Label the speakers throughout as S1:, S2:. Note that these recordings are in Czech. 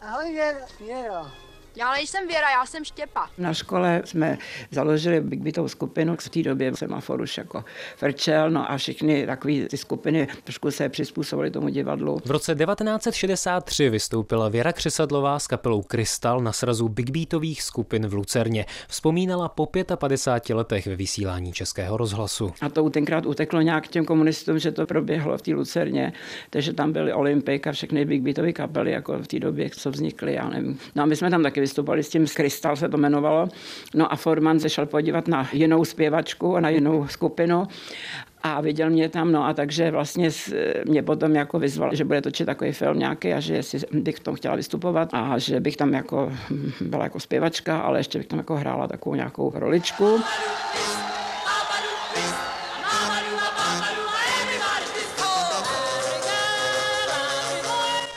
S1: Ahora ya, miedo.
S2: Já nejsem Věra, já jsem Štěpa.
S3: Na škole jsme založili Big Beatovou skupinu, v té době semafor už jako frčel, no a všechny takové ty skupiny trošku se přizpůsobily tomu divadlu.
S4: V roce 1963 vystoupila Věra Křesadlová s kapelou Krystal na srazu Big Beatových skupin v Lucerně. Vzpomínala po 55 letech ve vysílání Českého rozhlasu.
S3: A to tenkrát uteklo nějak těm komunistům, že to proběhlo v té Lucerně, takže tam byly Olympik a všechny Big Beatové kapely, jako v té době, co vznikly, já nevím. No a my jsme tam taky vystupovali s tím Krystal se to jmenovalo. No a Forman se šel podívat na jinou zpěvačku a na jinou skupinu a viděl mě tam, no a takže vlastně mě potom jako vyzval, že bude točit takový film nějaký a že jestli bych v tom chtěla vystupovat a že bych tam jako byla jako zpěvačka, ale ještě bych tam jako hrála takovou nějakou roličku.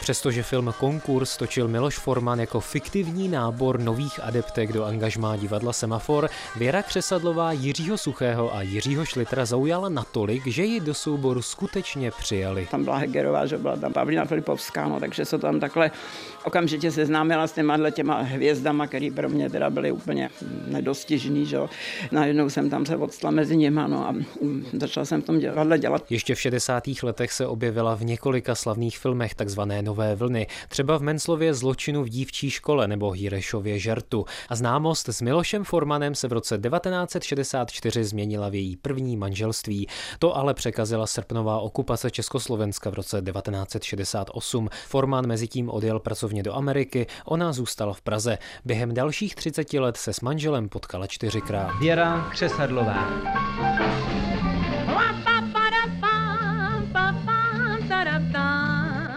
S4: Přestože film Konkurs točil Miloš Forman jako fiktivní nábor nových adeptek do angažmá divadla Semafor, Věra Křesadlová Jiřího Suchého a Jiřího Šlitra zaujala natolik, že ji do souboru skutečně přijali.
S3: Tam byla Hegerová, že byla tam Pavlina Filipovská, no, takže se tam takhle okamžitě seznámila s těma, těma hvězdama, které pro mě teda byly úplně nedostižný. Že? Najednou jsem tam se odstala mezi nimi no, a začala jsem v tom divadle dělat.
S4: Ještě v 60. letech se objevila v několika slavných filmech takzvané nové vlny, třeba v Menslově Zločinu v dívčí škole nebo Hírešově Žertu. A známost s Milošem Formanem se v roce 1964 změnila v její první manželství. To ale překazila srpnová okupace Československa v roce 1968. Forman mezi tím odjel pracovně do Ameriky, ona zůstala v Praze. Během dalších 30 let se s manželem potkala čtyřikrát.
S5: Věra Křesadlová.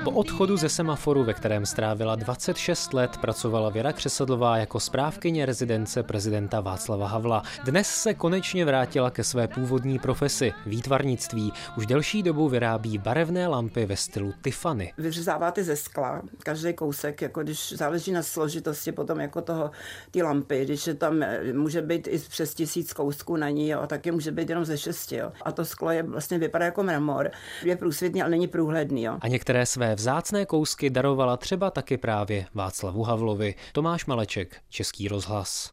S4: Po odchodu ze semaforu, ve kterém strávila 26 let, pracovala Věra Křesadlová jako správkyně rezidence prezidenta Václava Havla. Dnes se konečně vrátila ke své původní profesi, výtvarnictví. Už delší dobu vyrábí barevné lampy ve stylu Tiffany.
S3: Vyřezáváte ze skla, každý kousek, jako když záleží na složitosti potom jako toho, ty lampy, když je tam, může být i přes tisíc kousků na ní, jo, a taky může být jenom ze šesti. Jo. A to sklo je vlastně vypadá jako mramor. Je průsvitný, ale není průhledný. Jo.
S4: A některé vzácné kousky darovala třeba taky právě Václavu Havlovi. Tomáš Maleček, Český rozhlas.